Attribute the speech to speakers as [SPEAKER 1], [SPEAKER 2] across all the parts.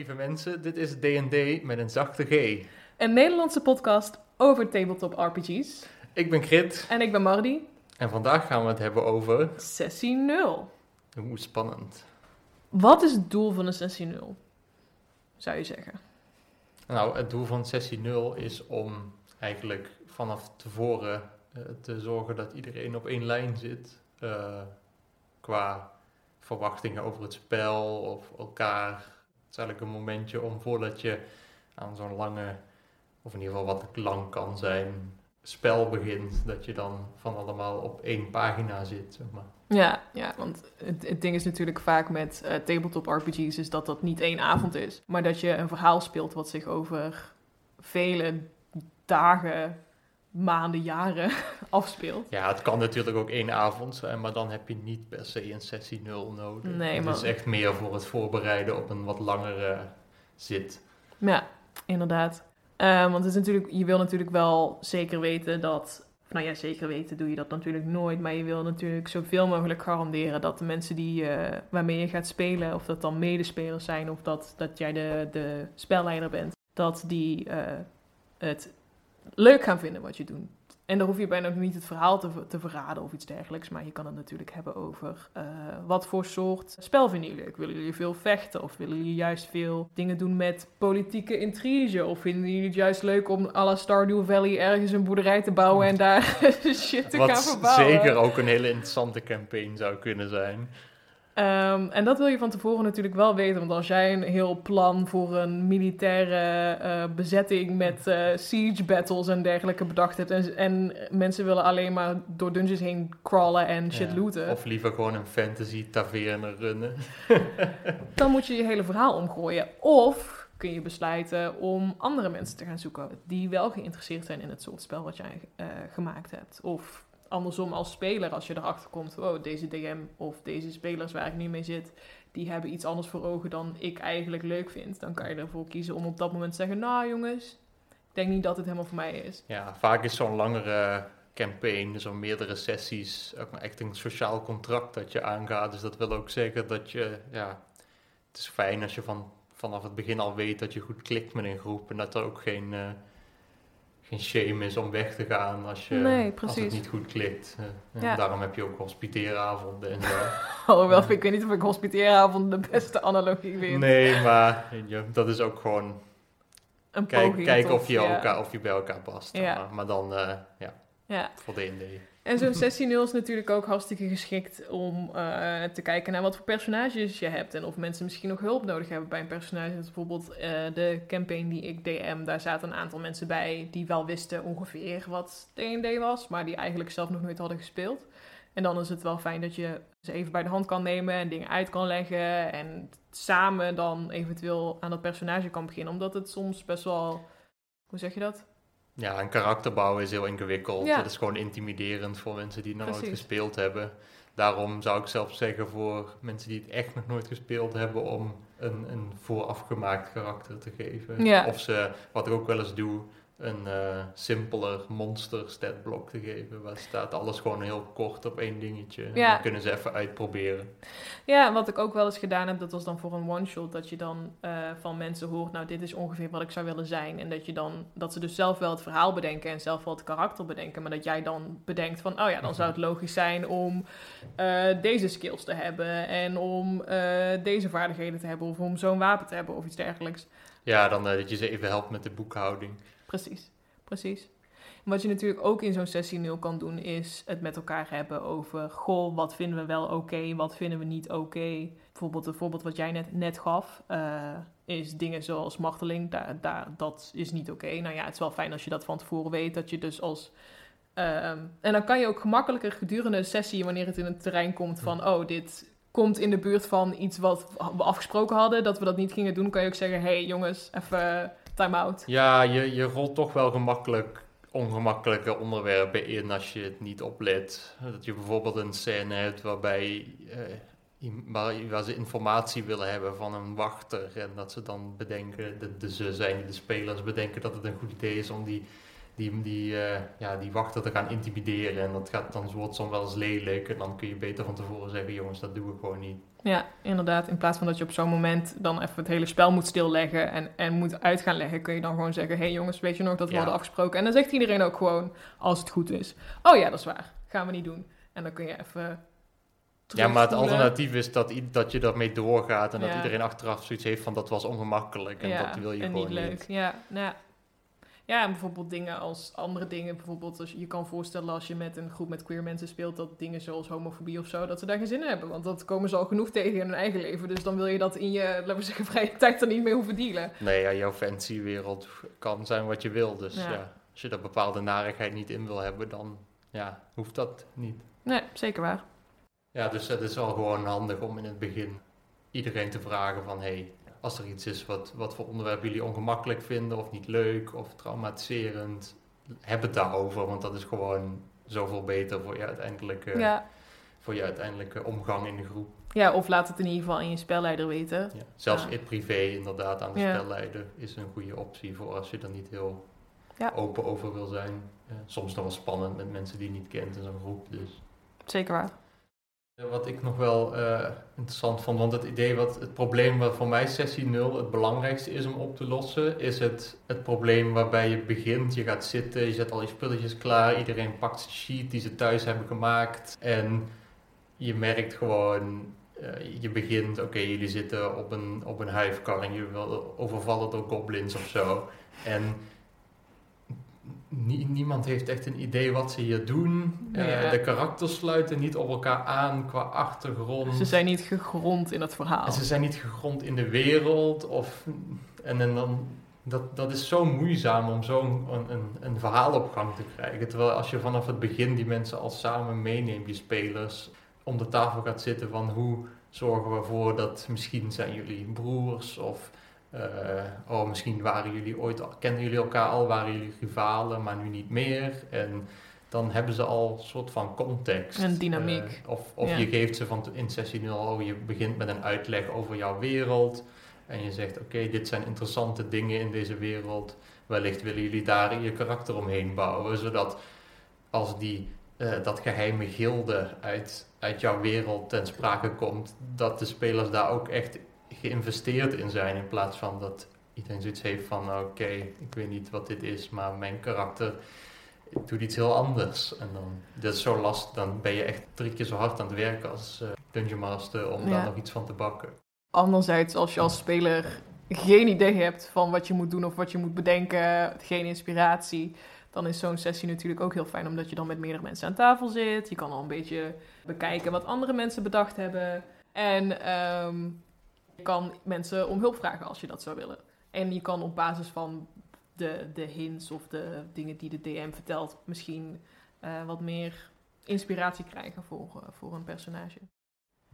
[SPEAKER 1] lieve mensen, dit is D&D met een zachte G.
[SPEAKER 2] Een Nederlandse podcast over tabletop RPG's.
[SPEAKER 1] Ik ben Grit
[SPEAKER 2] En ik ben Mardi.
[SPEAKER 1] en vandaag gaan we het hebben over...
[SPEAKER 2] Sessie 0.
[SPEAKER 1] Oeh, spannend.
[SPEAKER 2] Wat is het doel van een sessie 0? Zou je zeggen.
[SPEAKER 1] Nou, het doel van sessie 0 is om eigenlijk vanaf tevoren eh, te zorgen dat iedereen op één lijn zit. eh, qua verwachtingen over het spel of elkaar. Is eigenlijk een momentje om voordat je aan zo'n lange, of in ieder geval wat lang kan zijn, spel begint. Dat je dan van allemaal op één pagina zit, zeg maar.
[SPEAKER 2] Ja, ja want het, het ding is natuurlijk vaak met eh, tabletop RPG's is dat dat niet één avond is. Maar dat je een verhaal speelt wat zich over vele dagen, maanden, jaren afspeelt.
[SPEAKER 1] Ja, het kan natuurlijk ook één avond zijn, maar dan heb je niet per se een sessie 0 nodig.
[SPEAKER 2] Nee,
[SPEAKER 1] het
[SPEAKER 2] maar-
[SPEAKER 1] is echt meer voor het voorbereiden op een wat langere zit.
[SPEAKER 2] Ja, inderdaad. Eh, want het is natuurlijk, je wil natuurlijk wel zeker weten dat. Nou ja, zeker weten doe je dat natuurlijk nooit. Maar je wil natuurlijk zoveel mogelijk garanderen dat de mensen die, eh, waarmee je gaat spelen, of dat dan medespelers zijn, of dat, dat jij de, de spelleider bent, dat die eh, het leuk gaan vinden wat je doet. En daar hoef je bijna ook niet het verhaal te, te verraden of iets dergelijks. Maar je kan het natuurlijk hebben over eh, wat voor soort spel vinden jullie leuk. Willen jullie veel vechten? Of willen jullie juist veel dingen doen met politieke intrige? Of vinden jullie het juist leuk om à la Stardew Valley ergens een boerderij te bouwen en daar shit te gaan
[SPEAKER 1] Wat
[SPEAKER 2] verbouwen?
[SPEAKER 1] zeker ook een hele interessante campaign zou kunnen zijn.
[SPEAKER 2] Ehm, en dat wil je van tevoren natuurlijk wel weten. Want als jij een heel plan voor een militaire eh, bezetting met eh, siege battles en dergelijke bedacht hebt. En, en mensen willen alleen maar door dungeons heen crawlen en shit
[SPEAKER 1] Ja,
[SPEAKER 2] looten.
[SPEAKER 1] Of liever gewoon een fantasy taverne runnen.
[SPEAKER 2] Dan moet je je hele verhaal omgooien. Of kun je besluiten om andere mensen te gaan zoeken die wel geïnteresseerd zijn in het soort spel wat jij eh, gemaakt hebt. Of andersom als speler, als je erachter komt, oh, deze DM of deze spelers waar ik nu mee zit, die hebben iets anders voor ogen dan ik eigenlijk leuk vind. Dan kan je ervoor kiezen om op dat moment te zeggen, nou jongens, ik denk niet dat het helemaal voor mij is.
[SPEAKER 1] Ja, vaak is zo'n langere campaign, zo'n meerdere sessies, ook echt een sociaal contract dat je aangaat. Dus dat wil ook zeggen dat je, ja, het is fijn als je van, vanaf het begin al weet dat je goed klikt met een groep en dat er ook geen, eh, geen shame is om weg te gaan als, je,
[SPEAKER 2] Nee,
[SPEAKER 1] als het niet goed klikt. Eh,
[SPEAKER 2] Ja.
[SPEAKER 1] Daarom heb je ook hospiteeravonden en zo.
[SPEAKER 2] Alhoewel, ik weet niet of ik hospiteeravond de beste analogie vind.
[SPEAKER 1] nee, maar je, dat is ook gewoon
[SPEAKER 2] Een
[SPEAKER 1] kijk,
[SPEAKER 2] tot,
[SPEAKER 1] of je,
[SPEAKER 2] ja.
[SPEAKER 1] elkaar, of je bij elkaar past.
[SPEAKER 2] Ja.
[SPEAKER 1] Maar, maar dan, eh, ja,
[SPEAKER 2] Ja.
[SPEAKER 1] voor D&D.
[SPEAKER 2] En zo'n sessie 0 is natuurlijk ook hartstikke geschikt om eh, te kijken naar wat voor personages je hebt. En of mensen misschien nog hulp nodig hebben bij een personage. Bijvoorbeeld eh, de campaign die ik DM, daar zaten een aantal mensen bij die wel wisten ongeveer wat D&D was. Maar die eigenlijk zelf nog nooit hadden gespeeld. En dan is het wel fijn dat je ze even bij de hand kan nemen en dingen uit kan leggen. En samen dan eventueel aan dat personage kan beginnen. Omdat het soms best wel... Hoe zeg je dat?
[SPEAKER 1] Ja, een karakterbouw is heel ingewikkeld.
[SPEAKER 2] Ja.
[SPEAKER 1] Het is gewoon intimiderend voor mensen die het nog nooit gespeeld hebben. Daarom zou ik zelfs zeggen voor mensen die het echt nog nooit gespeeld hebben, om een, een voorafgemaakt karakter te geven.
[SPEAKER 2] Ja.
[SPEAKER 1] Of ze, wat ik ook wel eens doe, een eh, simpeler monster statblok te geven. Waar staat alles gewoon heel kort op één dingetje.
[SPEAKER 2] Ja.
[SPEAKER 1] Dan kunnen ze even uitproberen.
[SPEAKER 2] Ja, wat ik ook wel eens gedaan heb, dat was dan voor een one-shot, dat je dan eh, van mensen hoort, nou, dit is ongeveer wat ik zou willen zijn. En dat je dan, dat ze dus zelf wel het verhaal bedenken en zelf wel het karakter bedenken, maar dat jij dan bedenkt van, oh ja, dan zou het logisch zijn om eh, deze skills te hebben en om deze vaardigheden te hebben of om zo'n wapen te hebben of iets dergelijks.
[SPEAKER 1] Ja, dan dat je ze even helpt met de boekhouding.
[SPEAKER 2] Precies, precies. En wat je natuurlijk ook in zo'n sessie 0 kan doen, is het met elkaar hebben over, goh, wat vinden we wel oké, wat vinden we niet oké. Bijvoorbeeld het voorbeeld wat jij net, net gaf, eh, is dingen zoals marteling, daar, daar, dat is niet oké. Nou ja, het is wel fijn als je dat van tevoren weet, dat je dus als... ehm, en dan kan je ook gemakkelijker gedurende een sessie, wanneer het in het terrein komt van, oh, dit komt in de buurt van iets wat we afgesproken hadden, dat we dat niet gingen doen, kan je ook zeggen, hey jongens, even time-out.
[SPEAKER 1] Ja, je, je rolt toch wel gemakkelijk ongemakkelijke onderwerpen in als je het niet oplet. Dat je bijvoorbeeld een scène hebt waarbij eh, waar, ze informatie willen hebben van een wachter. En dat ze dan bedenken, de, de ze zijn de spelers bedenken dat het een goed idee is om die, die die, eh, ja, die wachten te gaan intimideren. En dat gaat, dan wordt soms wel eens lelijk. En dan kun je beter van tevoren zeggen, jongens, dat doen we gewoon niet.
[SPEAKER 2] Ja, inderdaad. In plaats van dat je op zo'n moment dan even het hele spel moet stilleggen en, en moet uit gaan leggen, kun je dan gewoon zeggen: Hé hey jongens, weet je nog dat we
[SPEAKER 1] Ja.
[SPEAKER 2] hadden afgesproken? En dan zegt iedereen ook gewoon, als het goed is: Oh ja, dat is waar. Gaan we niet doen. En dan kun je even.
[SPEAKER 1] Ja, maar het alternatief is dat, dat je daarmee doorgaat en dat iedereen achteraf zoiets heeft van dat was ongemakkelijk en
[SPEAKER 2] ja,
[SPEAKER 1] dat wil je
[SPEAKER 2] en
[SPEAKER 1] gewoon
[SPEAKER 2] niet leuk. Ja, nou, ja. en bijvoorbeeld dingen als andere dingen. Bijvoorbeeld, als je, je kan voorstellen als je met een groep met queer mensen speelt, dat dingen zoals homofobie of zo, dat ze daar geen zin in hebben. Want dat komen ze al genoeg tegen in hun eigen leven. Dus dan wil je dat in je, laten we zeggen, vrije tijd er niet mee hoeven dealen.
[SPEAKER 1] Nee, ja, jouw fancy-wereld kan zijn wat je wil. Dus
[SPEAKER 2] Ja.
[SPEAKER 1] ja. als je daar bepaalde narigheid niet in wil hebben, dan ja, hoeft dat niet.
[SPEAKER 2] Nee, zeker waar.
[SPEAKER 1] Ja, dus het is wel gewoon handig om in het begin iedereen te vragen van... hey, als er iets is wat, wat voor onderwerp jullie ongemakkelijk vinden of niet leuk of traumatiserend... heb het daarover, want dat is gewoon zoveel beter voor je uiteindelijke,
[SPEAKER 2] Ja.
[SPEAKER 1] voor je uiteindelijke omgang in de groep.
[SPEAKER 2] ja, of laat het in ieder geval aan je spelleider weten.
[SPEAKER 1] Ja. Zelfs in het privé inderdaad aan de spelleider is een goede optie voor als je er niet heel open over wil zijn. Ja, soms nog wel spannend met mensen die je niet kent in zo'n groep. Dus.
[SPEAKER 2] Zeker waar.
[SPEAKER 1] Eh, Wat ik nog wel eh, interessant vond, want het idee wat het probleem wat voor mij sessie 0 het belangrijkste is om op te lossen, is het, het probleem waarbij je begint, je gaat zitten, je zet al je spulletjes klaar, iedereen pakt zijn sheet die ze thuis hebben gemaakt en je merkt gewoon, eh, je begint, oké, jullie zitten op een, op een huifkar en je wil overvallen door goblins of zo. En niemand heeft echt een idee wat ze hier doen. Eh,
[SPEAKER 2] Ja.
[SPEAKER 1] de karakters sluiten niet op elkaar aan qua achtergrond.
[SPEAKER 2] Ze zijn niet gegrond in het verhaal.
[SPEAKER 1] En ze zijn niet gegrond in de wereld. Of, en, en dan, dat, dat is zo moeizaam om zo'n een, een, een verhaal op gang te krijgen. Terwijl als je vanaf het begin die mensen al samen meeneemt, je spelers, om de tafel gaat zitten van hoe zorgen we ervoor dat misschien zijn jullie broers of eh, oh, misschien waren jullie ooit, al- kenden jullie elkaar al, waren jullie rivalen, maar nu niet meer. En dan hebben ze al een soort van context.
[SPEAKER 2] En dynamiek.
[SPEAKER 1] Eh, of of
[SPEAKER 2] Ja.
[SPEAKER 1] je geeft ze van in sessie 0 al, je begint met een uitleg over jouw wereld. En je zegt, oké, dit zijn interessante dingen in deze wereld. Wellicht willen jullie daar je karakter omheen bouwen. Zodat als die, eh, dat geheime gilde uit, uit jouw wereld ten sprake komt, dat de spelers daar ook echt geïnvesteerd in zijn. In plaats van dat iedereen zoiets heeft van, oké, ik weet niet wat dit is, maar mijn karakter doet iets heel anders. En dan, dat is zo lastig, dan ben je echt drie keer zo hard aan het werken als eh, Dungeon Master om
[SPEAKER 2] Ja.
[SPEAKER 1] daar nog iets van te bakken.
[SPEAKER 2] Anderzijds, als je als speler geen idee hebt van wat je moet doen of wat je moet bedenken, geen inspiratie, dan is zo'n sessie natuurlijk ook heel fijn, omdat je dan met meerdere mensen aan tafel zit. Je kan al een beetje bekijken wat andere mensen bedacht hebben. En ehm, je kan mensen om hulp vragen als je dat zou willen. En je kan op basis van de, de hints of de dingen die de DM vertelt, misschien eh, wat meer inspiratie krijgen voor, eh, voor een personage.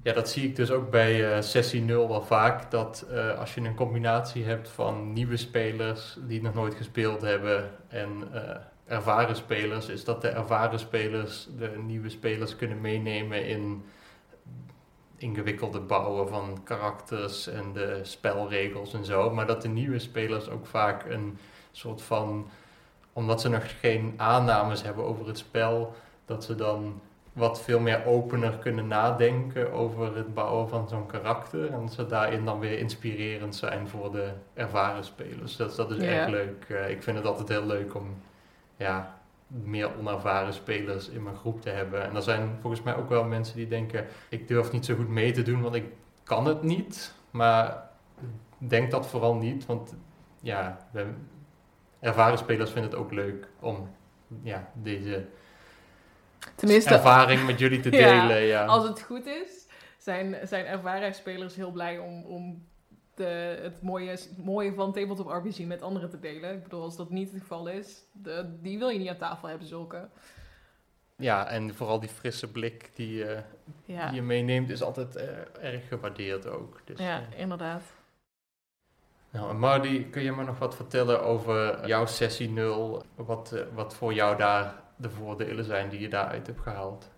[SPEAKER 1] Ja, dat zie ik dus ook bij eh, sessie 0 wel vaak. Dat als je een combinatie hebt van nieuwe spelers die nog nooit gespeeld hebben en ervaren spelers, is dat de ervaren spelers de nieuwe spelers kunnen meenemen in ingewikkelde bouwen van karakters en de spelregels en zo. Maar dat de nieuwe spelers ook vaak een soort van, omdat ze nog geen aannames hebben over het spel, dat ze dan wat veel meer opener kunnen nadenken over het bouwen van zo'n karakter. En dat ze daarin dan weer inspirerend zijn voor de ervaren spelers. Dat, dat is
[SPEAKER 2] Ja.
[SPEAKER 1] erg leuk. Eh, ik vind het altijd heel leuk om ja, meer onervaren spelers in mijn groep te hebben. En er zijn volgens mij ook wel mensen die denken... ik durf niet zo goed mee te doen, want ik kan het niet. Maar denk dat vooral niet, want ja, we, ervaren spelers vinden het ook leuk om ja, deze
[SPEAKER 2] Tenminste,
[SPEAKER 1] ervaring met jullie te
[SPEAKER 2] Ja,
[SPEAKER 1] delen. Ja,
[SPEAKER 2] Als het goed is, zijn, zijn ervaren spelers heel blij om, om de, het mooie, mooie van Tabletop RPG met anderen te delen. Ik bedoel, als dat niet het geval is, de, die wil je niet aan tafel hebben, zulke.
[SPEAKER 1] ja, en vooral die frisse blik die, eh,
[SPEAKER 2] Ja,
[SPEAKER 1] die je meeneemt is altijd eh, erg gewaardeerd ook. Dus,
[SPEAKER 2] ja
[SPEAKER 1] eh,
[SPEAKER 2] inderdaad.
[SPEAKER 1] nou, Marty, kun je me nog wat vertellen over jouw sessie 0? Wat, eh, wat voor jou daar de voordelen zijn die je daaruit hebt gehaald?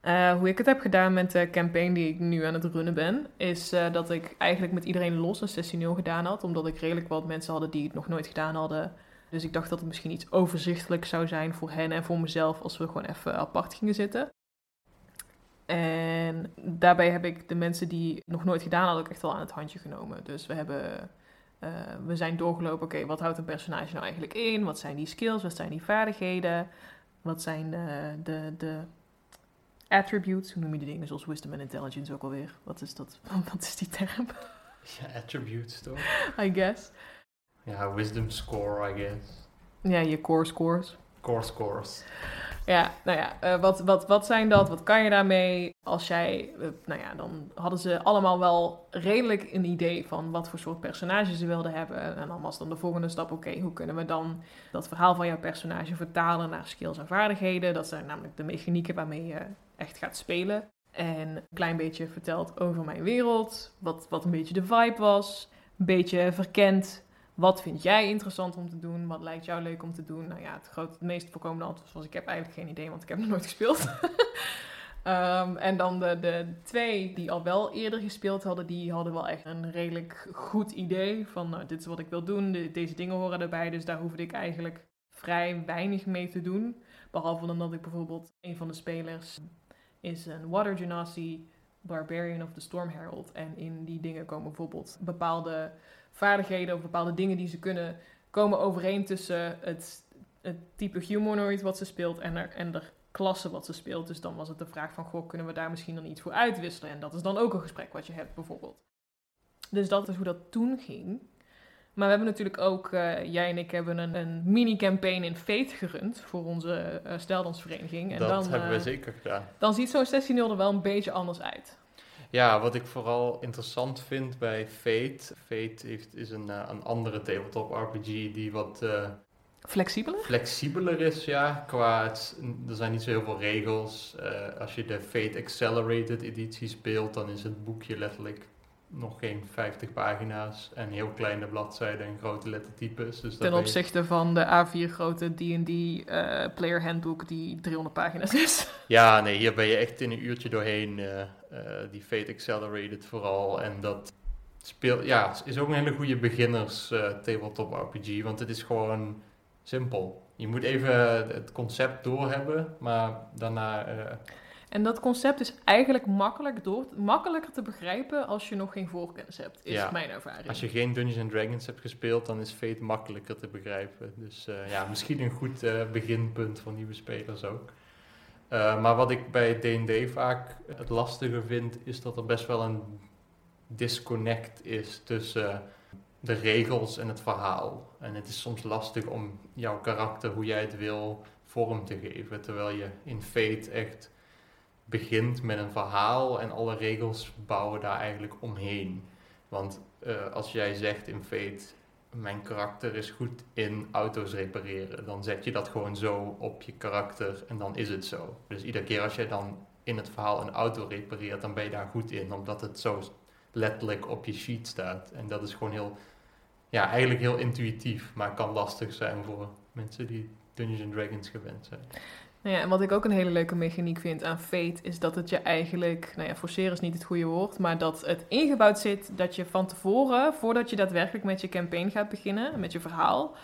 [SPEAKER 2] Eh, hoe ik het heb gedaan met de campaign die ik nu aan het runnen ben, is eh, dat ik eigenlijk met iedereen los een sessie 0 gedaan had. Omdat ik redelijk wat mensen hadden die het nog nooit gedaan hadden. Dus ik dacht dat het misschien iets overzichtelijk zou zijn voor hen en voor mezelf als we gewoon even apart gingen zitten. En daarbij heb ik de mensen die het nog nooit gedaan hadden ook echt wel aan het handje genomen. Dus we hebben uh, we zijn doorgelopen, oké, wat houdt een personage nou eigenlijk in? Wat zijn die skills? Wat zijn die vaardigheden? Wat zijn de, de attributes? Hoe noem je die dingen zoals wisdom en intelligence ook alweer? Wat is dat? Wat is die term?
[SPEAKER 1] Ja, attributes toch?
[SPEAKER 2] I guess.
[SPEAKER 1] Ja, wisdom score, I guess.
[SPEAKER 2] Ja, je core scores.
[SPEAKER 1] Core scores.
[SPEAKER 2] Ja, nou ja, uh, wat, wat, wat zijn dat? Wat kan je daarmee? Als jij, uh, nou ja, dan hadden ze allemaal wel redelijk een idee van wat voor soort personage ze wilden hebben. En dan was dan de volgende stap, oké, hoe kunnen we dan dat verhaal van jouw personage vertalen naar skills en vaardigheden? Dat zijn namelijk de mechanieken waarmee je echt gaat spelen. En een klein beetje verteld over mijn wereld, wat, wat een beetje de vibe was. Een beetje verkend wat vind jij interessant om te doen? Wat lijkt jou leuk om te doen? Nou ja, het, groot, het meest voorkomende antwoord was: ik heb eigenlijk geen idee, want ik heb nog nooit gespeeld. um, en dan de, de twee die al wel eerder gespeeld hadden, die hadden wel echt een redelijk goed idee van: nou, dit is wat ik wil doen, deze dingen horen erbij. Dus daar hoefde ik eigenlijk vrij weinig mee te doen. Behalve dan dat ik bijvoorbeeld een van de spelers is een Water Genasi Barbarian of the Storm Herald. En in die dingen komen bijvoorbeeld bepaalde vaardigheden of bepaalde dingen die ze kunnen komen overeen tussen het, het type humanoid wat ze speelt en, er, en de klasse wat ze speelt. Dus dan was het de vraag van, goh, kunnen we daar misschien dan iets voor uitwisselen? En dat is dan ook een gesprek wat je hebt bijvoorbeeld. Dus dat is hoe dat toen ging. Maar we hebben natuurlijk ook, uh, jij en ik hebben een, een mini-campaign in Fate gerund voor onze uh, steldansvereniging.
[SPEAKER 1] En dat dan, hebben we zeker gedaan.
[SPEAKER 2] Dan ziet zo'n sessie 0 er wel een beetje anders uit.
[SPEAKER 1] Ja, wat ik vooral interessant vind bij Fate. Fate heeft, is een, een andere tabletop RPG die wat.
[SPEAKER 2] Flexibeler?
[SPEAKER 1] Flexibeler is, ja. Qua het, er zijn niet zo heel veel regels. Uh, als je de Fate Accelerated editie speelt, dan is het boekje letterlijk nog geen 50 pagina's en heel kleine bladzijden en grote lettertypes. Dus
[SPEAKER 2] Ten opzichte van de A4 grote D&D uh, player handbook die 300 pagina's is.
[SPEAKER 1] Ja, nee, hier ben je echt in een uurtje doorheen. Uh, uh, die Fate Accelerated vooral. En dat speelt, ja, is ook een hele goede beginners tabletop RPG, want het is gewoon simpel. Je moet even het concept doorhebben, maar daarna
[SPEAKER 2] en dat concept is eigenlijk makkelijk door, makkelijker te begrijpen als je nog geen voorkennis hebt, is mijn ervaring.
[SPEAKER 1] Als je geen Dungeons and Dragons hebt gespeeld, dan is Fate makkelijker te begrijpen. Dus uh, ja, misschien een goed uh, beginpunt voor nieuwe spelers ook. Uh, maar wat ik bij D&D vaak het lastige vind, is dat er best wel een disconnect is tussen de regels en het verhaal. En het is soms lastig om jouw karakter, hoe jij het wil, vorm te geven. Terwijl je in Fate echt begint met een verhaal en alle regels bouwen daar eigenlijk omheen. Want uh, als jij zegt in Fate, mijn karakter is goed in auto's repareren, dan zet je dat gewoon zo op je karakter en dan is het zo. Dus iedere keer als jij dan in het verhaal een auto repareert, dan ben je daar goed in, omdat het zo letterlijk op je sheet staat. En dat is gewoon heel, ja, eigenlijk heel intuïtief, maar kan lastig zijn voor mensen die Dungeons Dragons gewend zijn.
[SPEAKER 2] Nou ja, en wat ik ook een hele leuke mechaniek vind aan Fate, is dat het je eigenlijk, nou ja, forceren is niet het goede woord, maar dat het ingebouwd zit dat je van tevoren, voordat je daadwerkelijk met je campaign gaat beginnen, met je verhaal,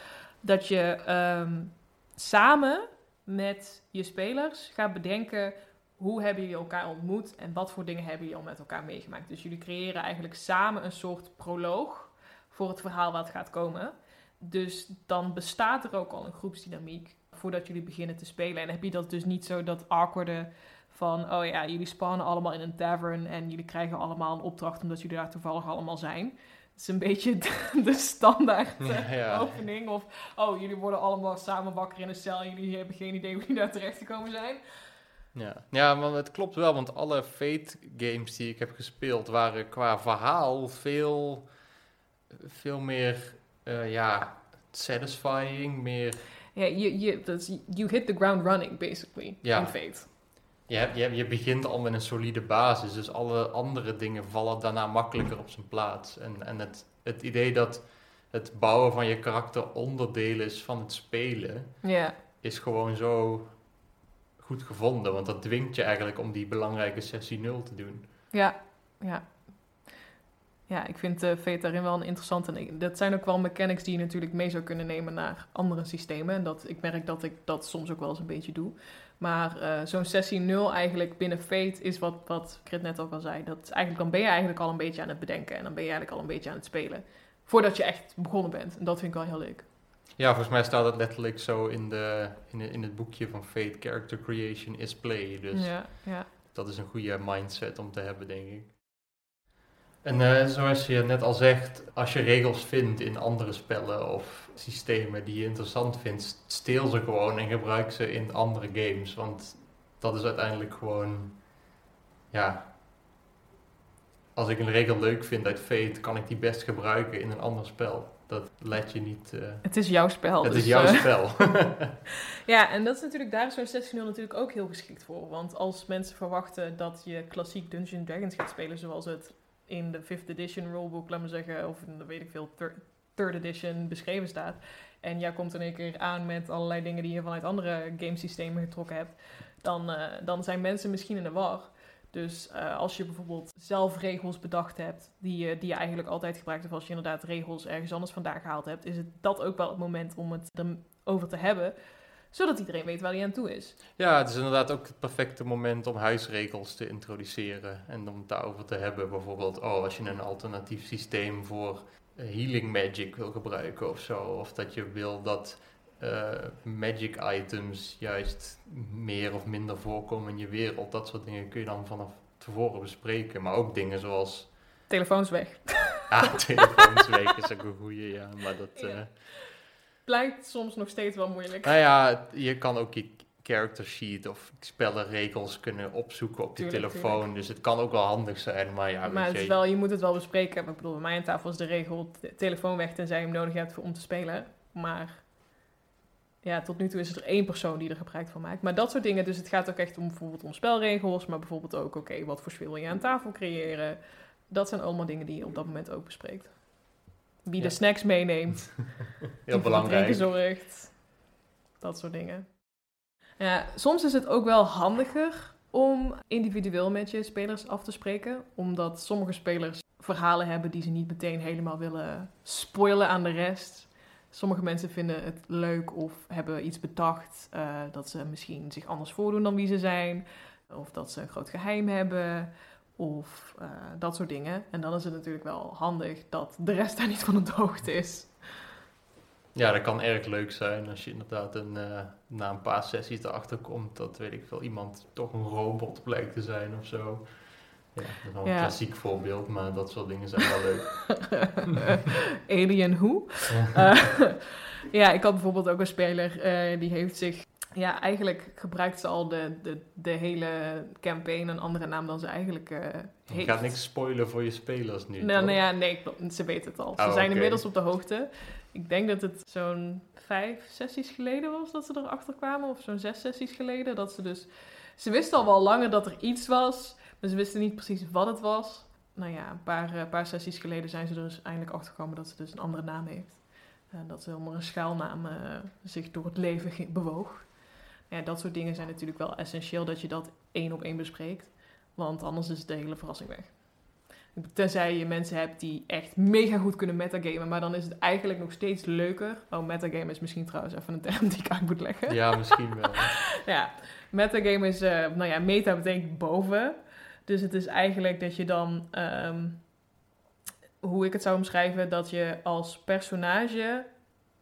[SPEAKER 2] dat je um, samen met je spelers gaat bedenken hoe hebben jullie elkaar ontmoet en wat voor dingen hebben jullie al met elkaar meegemaakt. Dus jullie creëren eigenlijk samen een soort proloog voor het verhaal wat gaat komen. Dus dan bestaat er ook al een groepsdynamiek voordat jullie beginnen te spelen. En heb je dat dus niet zo dat awkwarde van, oh ja, jullie spannen allemaal in een tavern en jullie krijgen allemaal een opdracht omdat jullie daar toevallig allemaal zijn. Het is een beetje de, standaard ja, opening. Of, oh, jullie worden allemaal samen wakker in een cel en jullie hebben geen idee hoe jullie daar terecht gekomen zijn.
[SPEAKER 1] Ja, ja maar het klopt wel, want alle Fate games die ik heb gespeeld waren qua verhaal veel, veel meer, uh, ja, satisfying, meer
[SPEAKER 2] ja, je, je, dat you hit the ground running, basically, ja. in Fate.
[SPEAKER 1] Je, je, je begint al met een solide basis, dus alle andere dingen vallen daarna makkelijker op zijn plaats. En, en het, het idee dat het bouwen van je karakter onderdeel is van het spelen,
[SPEAKER 2] ja.
[SPEAKER 1] is gewoon zo goed gevonden. Want dat dwingt je eigenlijk om die belangrijke sessie 0 te doen.
[SPEAKER 2] Ja, ja. Ja, ik vind uh, Fate daarin wel een interessante. En dat zijn ook wel mechanics die je natuurlijk mee zou kunnen nemen naar andere systemen. En dat, ik merk dat ik dat soms ook wel eens een beetje doe. Maar uh, zo'n sessie 0 eigenlijk binnen Fate is wat, wat Crit net ook al zei. Dat eigenlijk, dan ben je eigenlijk al een beetje aan het bedenken. En dan ben je eigenlijk al een beetje aan het spelen. Voordat je echt begonnen bent. En dat vind ik wel heel leuk.
[SPEAKER 1] Ja, volgens mij staat het letterlijk zo in, de, in, in het boekje van Fate. Character creation is play. Dus
[SPEAKER 2] ja, ja.
[SPEAKER 1] dat is een goede mindset om te hebben, denk ik. En uh, zoals je net al zegt, als je regels vindt in andere spellen of systemen die je interessant vindt, steel ze gewoon en gebruik ze in andere games. Want dat is uiteindelijk gewoon, ja, als ik een regel leuk vind uit Fate, kan ik die best gebruiken in een ander spel. Dat let je niet. Uh...
[SPEAKER 2] Het is jouw spel.
[SPEAKER 1] Het
[SPEAKER 2] dus,
[SPEAKER 1] is jouw
[SPEAKER 2] uh...
[SPEAKER 1] spel.
[SPEAKER 2] ja, en dat is natuurlijk, daar is zo'n 16.0 natuurlijk ook heel geschikt voor. Want als mensen verwachten dat je klassiek Dungeons Dragons gaat spelen zoals het in de 5th edition rulebook, laat maar zeggen, of in de weet ik veel, third edition beschreven staat. En jij komt in één keer aan met allerlei dingen die je vanuit andere gamesystemen getrokken hebt. Dan, uh, dan zijn mensen misschien in de war. Dus uh, als je bijvoorbeeld zelf regels bedacht hebt, die je, die je eigenlijk altijd gebruikt, of als je inderdaad regels ergens anders vandaan gehaald hebt, is het dat ook wel het moment om het erover te hebben zodat iedereen weet waar hij aan toe is.
[SPEAKER 1] Ja, het is inderdaad ook het perfecte moment om huisregels te introduceren en om het daarover te hebben. Bijvoorbeeld, oh, als je een alternatief systeem voor eh, healing magic wil gebruiken of zo, of dat je wil dat uh, magic items juist meer of minder voorkomen in je wereld. Dat soort dingen kun je dan vanaf tevoren bespreken. Maar ook dingen zoals...
[SPEAKER 2] Telefoons weg.
[SPEAKER 1] Ah, telefoons weg is ook een goeie, ja. Maar dat... Ja. Uh,
[SPEAKER 2] blijkt soms nog steeds wel moeilijk.
[SPEAKER 1] Nou ja, je kan ook je character sheet of spellenregels kunnen opzoeken op je telefoon. Tuurlijk. Dus het kan ook wel handig zijn, maar ja,
[SPEAKER 2] Maar
[SPEAKER 1] het
[SPEAKER 2] is wel, je moet het wel bespreken. Ik bedoel, bij mij aan tafel is de regel telefoon weg tenzij je hem nodig hebt om te spelen. Maar ja, tot nu toe is er één persoon die er gebruik van maakt. Maar dat soort dingen, dus het gaat ook echt om bijvoorbeeld om spelregels, maar bijvoorbeeld ook, oké, wat voor spel wil je aan tafel creëren? Dat zijn allemaal dingen die je op dat moment ook bespreekt. Wie de snacks meeneemt.
[SPEAKER 1] Heel belangrijk.
[SPEAKER 2] zorgt. Dat soort dingen. Ja, soms is het ook wel handiger om individueel met je spelers af te spreken. Omdat sommige spelers verhalen hebben die ze niet meteen helemaal willen spoilen aan de rest. Sommige mensen vinden het leuk of hebben iets bedacht uh, dat ze misschien zich anders voordoen dan wie ze zijn. Of dat ze een groot geheim hebben. Of uh, dat soort dingen. En dan is het natuurlijk wel handig dat de rest daar niet van op de hoogte is.
[SPEAKER 1] Ja, dat kan erg leuk zijn als je inderdaad een, uh, na een paar sessies erachter komt dat, weet ik veel, iemand toch een robot blijkt te zijn of zo. Ja, dat is wel een ja. klassiek voorbeeld, maar dat soort dingen zijn wel leuk.
[SPEAKER 2] Alien? Ja. Uh, ja, ik had bijvoorbeeld ook een speler die heeft zich ja, eigenlijk gebruikt ze al de, de, de hele campaign een andere naam dan ze eigenlijk uh, heeft.
[SPEAKER 1] Je gaat niks spoilen voor je spelers nu,
[SPEAKER 2] nou, nou ja, nee, ze weten het al.
[SPEAKER 1] Oh,
[SPEAKER 2] ze zijn
[SPEAKER 1] okay.
[SPEAKER 2] inmiddels op de hoogte. Ik denk dat het zo'n vijf sessies geleden was dat ze erachter kwamen. Of zo'n zes sessies geleden. Dat ze dus... Ze wisten al wel langer dat er iets was. Maar ze wisten niet precies wat het was. Nou ja, een paar, uh, paar sessies geleden zijn ze er dus eindelijk achter gekomen dat ze dus een andere naam heeft. Uh, dat ze onder een schuilnaam zich door het leven bewoog. Ja, dat soort dingen zijn natuurlijk wel essentieel dat je dat één op één bespreekt. Want anders is de hele verrassing weg. Tenzij je mensen hebt die echt mega goed kunnen metagamen. Maar dan is het eigenlijk nog steeds leuker. Oh, metagame is misschien trouwens even een term die ik uit moet leggen.
[SPEAKER 1] Ja, misschien wel.
[SPEAKER 2] ja, metagame is... Uh, nou ja, meta betekent boven. Dus het is eigenlijk dat je dan... Um, hoe ik het zou omschrijven... Dat je als personage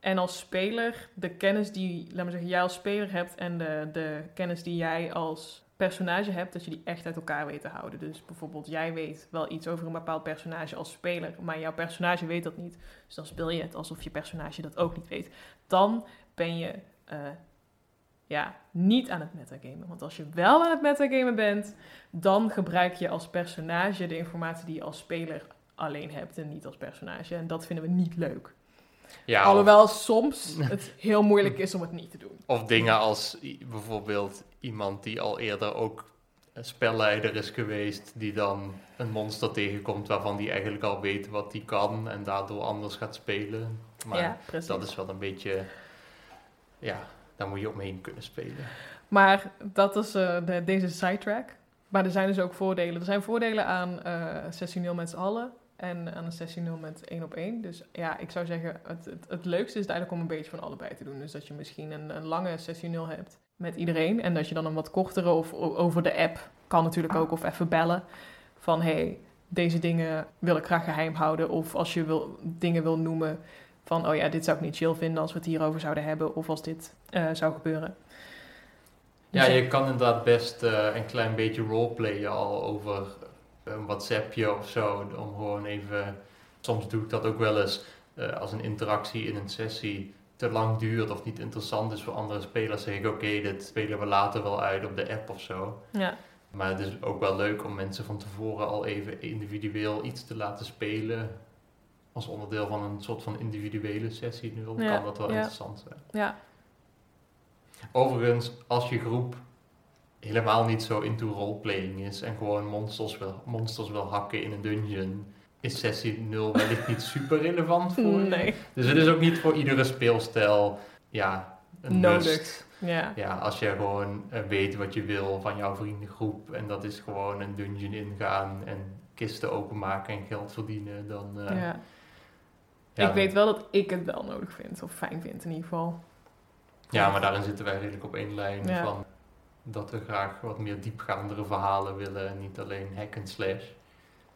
[SPEAKER 2] en als speler, de kennis die, laat maar zeggen, jij als speler hebt en de, de kennis die jij als personage hebt, dat je die echt uit elkaar weet te houden. Dus bijvoorbeeld, jij weet wel iets over een bepaald personage als speler, maar jouw personage weet dat niet. Dus dan speel je het alsof je personage dat ook niet weet. Dan ben je uh, ja, niet aan het metagamen. Want als je wel aan het metagamen bent, dan gebruik je als personage de informatie die je als speler alleen hebt en niet als personage. En dat vinden we niet leuk.
[SPEAKER 1] Ja,
[SPEAKER 2] Alhoewel of... soms het heel moeilijk is om het niet te doen.
[SPEAKER 1] Of dingen als bijvoorbeeld iemand die al eerder ook een spelleider is geweest, die dan een monster tegenkomt waarvan die eigenlijk al weet wat die kan en daardoor anders gaat spelen. Maar
[SPEAKER 2] ja,
[SPEAKER 1] dat is wel een beetje, ja, daar moet je omheen kunnen spelen.
[SPEAKER 2] Maar dat is uh, de, deze sidetrack. Maar er zijn dus ook voordelen. Er zijn voordelen aan uh, sessioneel met z'n allen. En aan een sessie 0 met één op één. Dus ja, ik zou zeggen, het, het, het leukste is het eigenlijk om een beetje van allebei te doen. Dus dat je misschien een, een lange sessie 0 hebt met iedereen. En dat je dan een wat kortere of over de app kan natuurlijk ook. Of even bellen van hey, deze dingen wil ik graag geheim houden. Of als je wil, dingen wil noemen van oh ja, dit zou ik niet chill vinden als we het hierover zouden hebben. Of als dit eh, zou gebeuren.
[SPEAKER 1] Ja,
[SPEAKER 2] Dus
[SPEAKER 1] je kan inderdaad best eh, een klein beetje roleplayen al over een WhatsAppje of zo. Om gewoon even, soms doe ik dat ook wel eens, eh, als een interactie in een sessie te lang duurt of niet interessant is voor andere spelers, zeg ik oké, dit spelen we later wel uit op de app of zo.
[SPEAKER 2] Ja,
[SPEAKER 1] Maar het is ook wel leuk om mensen van tevoren al even individueel iets te laten spelen. Als onderdeel van een soort van individuele sessie nu
[SPEAKER 2] Ja,
[SPEAKER 1] kan dat wel
[SPEAKER 2] ja.
[SPEAKER 1] interessant zijn.
[SPEAKER 2] ja,
[SPEAKER 1] Overigens, als je groep helemaal niet zo into roleplaying is en gewoon monsters wil, monsters wil hakken in een dungeon, is sessie 0 wellicht niet super relevant voor
[SPEAKER 2] nee,
[SPEAKER 1] Dus het is ook niet voor iedere speelstijl ja, een
[SPEAKER 2] Nodig.
[SPEAKER 1] must.
[SPEAKER 2] ja.
[SPEAKER 1] Ja, als je gewoon eh, weet wat je wil van jouw vriendengroep en dat is gewoon een dungeon ingaan en kisten openmaken en geld verdienen, dan... eh,
[SPEAKER 2] ja.
[SPEAKER 1] ja,
[SPEAKER 2] ik weet wel dat ik het wel nodig vind, of fijn vind in ieder geval.
[SPEAKER 1] Ja, maar daarin zitten wij redelijk op één lijn
[SPEAKER 2] Ja.
[SPEAKER 1] van dat we graag wat meer diepgaandere verhalen willen en niet alleen hack and slash.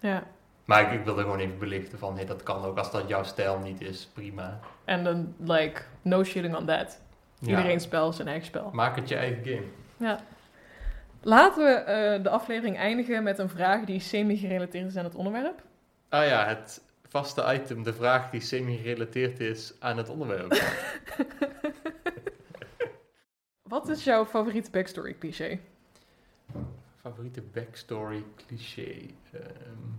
[SPEAKER 2] Ja,
[SPEAKER 1] Maar ik, ik wilde gewoon even belichten van, hey, dat kan ook als dat jouw stijl niet is, prima.
[SPEAKER 2] en dan, like, no shitting on that.
[SPEAKER 1] Ja,
[SPEAKER 2] Iedereen spel zijn eigen spel.
[SPEAKER 1] Maak het je eigen game.
[SPEAKER 2] Ja. Laten we eh, de aflevering eindigen met een vraag die semi-gerelateerd is aan het onderwerp.
[SPEAKER 1] Ah ja, het vaste item, de vraag die semi-gerelateerd is aan het onderwerp.
[SPEAKER 2] Wat is jouw favoriete backstory cliché?
[SPEAKER 1] Favoriete backstory cliché? Ehm,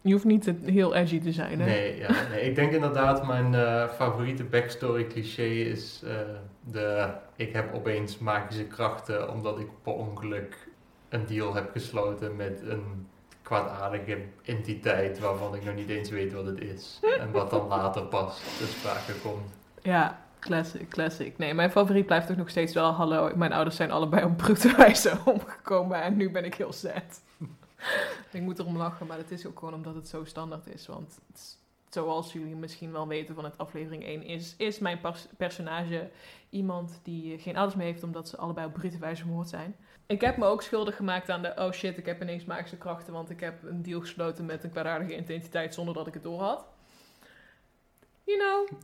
[SPEAKER 2] Je hoeft niet heel edgy te zijn, hè?
[SPEAKER 1] nee, ja, nee, ik denk inderdaad mijn eh, favoriete backstory cliché is eh, de ik heb opeens magische krachten omdat ik per ongeluk een deal heb gesloten met een kwaadaardige entiteit waarvan ik nog niet eens weet wat het is. En wat dan later pas te sprake komt.
[SPEAKER 2] Ja, classic, classic. Nee, mijn favoriet blijft toch nog steeds wel... Hallo, mijn ouders zijn allebei op brute wijze omgekomen en nu ben ik heel sad. ik moet erom lachen, maar het is ook gewoon omdat het zo standaard is. Want zoals jullie misschien wel weten van het aflevering 1... is, is mijn pers- personage iemand die geen ouders meer heeft... omdat ze allebei op brute wijze vermoord zijn. Ik heb me ook schuldig gemaakt aan de... oh shit, ik heb ineens magische krachten... want ik heb een deal gesloten met een kwaadaardige identiteit... zonder dat ik het door had. You know,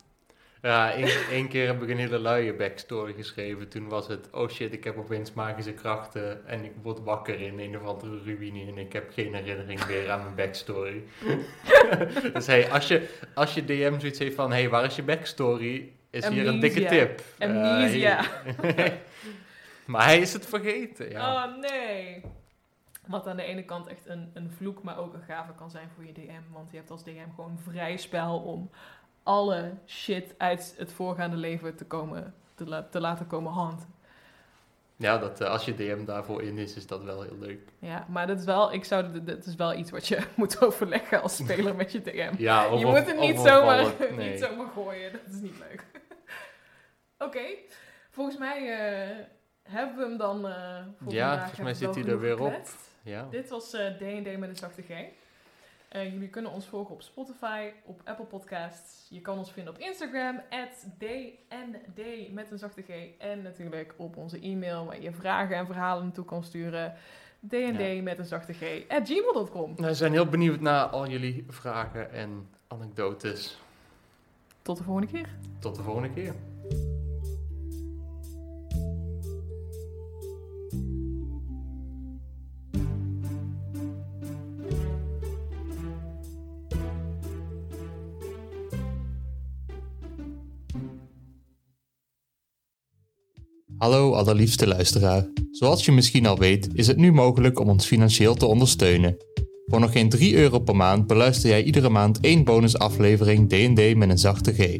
[SPEAKER 1] Ja, één, keer heb ik een hele luie backstory geschreven. Toen was het, oh shit, ik heb opeens magische krachten en ik word wakker in een of andere ruïne en ik heb geen herinnering meer aan mijn backstory. dus hey, als je, als je DM zoiets heeft van, hey, waar is je backstory? Is hier een dikke
[SPEAKER 2] Amnesia.
[SPEAKER 1] tip.
[SPEAKER 2] Amnesia.
[SPEAKER 1] Eh, hey. maar hij is het vergeten, ja.
[SPEAKER 2] Oh nee. Wat aan de ene kant echt een, een vloek, maar ook een gave kan zijn voor je DM. Want je hebt als DM gewoon vrij spel om alle shit uit het voorgaande leven te, komen, te, la- te laten komen hand.
[SPEAKER 1] Ja, dat, eh, als je DM daarvoor in is, is dat wel heel leuk.
[SPEAKER 2] Ja, maar dat is wel, ik zou, dit is wel iets wat je moet overleggen als speler met je DM.
[SPEAKER 1] Ja,
[SPEAKER 2] je moet het niet zomaar,
[SPEAKER 1] nee.
[SPEAKER 2] niet zomaar gooien, dat is niet leuk. Oké, volgens mij eh, hebben we hem dan eh voor
[SPEAKER 1] Ja, volgens mij zit hij er weer op. Ja.
[SPEAKER 2] Dit was D&D met een zachte G. Eh, jullie kunnen ons volgen op Spotify, op Apple Podcasts. Je kan ons vinden op Instagram, DND met een zachte G. En natuurlijk op onze e-mail, waar je vragen en verhalen naartoe kan sturen. DND
[SPEAKER 1] Ja.
[SPEAKER 2] met een zachte G, at gmail.com.
[SPEAKER 1] We zijn heel benieuwd naar al jullie vragen en anekdotes.
[SPEAKER 2] Tot de volgende keer.
[SPEAKER 1] Tot de volgende keer. Hallo allerliefste luisteraar. Zoals je misschien al weet, is het nu mogelijk om ons financieel te ondersteunen. Voor nog geen 3 euro per maand beluister jij iedere maand één bonusaflevering D&D met een zachte G.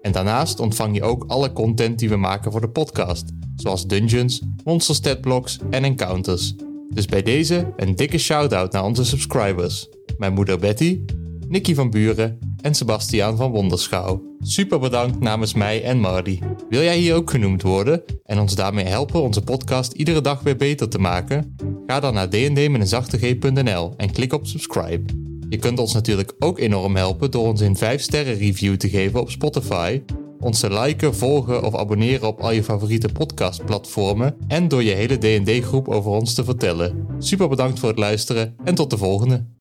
[SPEAKER 1] En daarnaast ontvang je ook alle content die we maken voor de podcast, zoals dungeons, monster statblocks en encounters. Dus bij deze een dikke shout-out naar onze subscribers. Mijn moeder Betty, Nicky van Buren en Sebastiaan van Wonderschouw. Super bedankt namens mij en Marty. Wil jij hier ook genoemd worden en ons daarmee helpen onze podcast iedere dag weer beter te maken? Ga dan naar dndmeteenzachteG.nl en klik op subscribe. Je kunt ons natuurlijk ook enorm helpen door ons een 5 sterren review te geven op Spotify, ons te liken, volgen of abonneren op al je favoriete podcastplatformen en door je hele D&D groep over ons te vertellen. Super bedankt voor het luisteren en tot de volgende.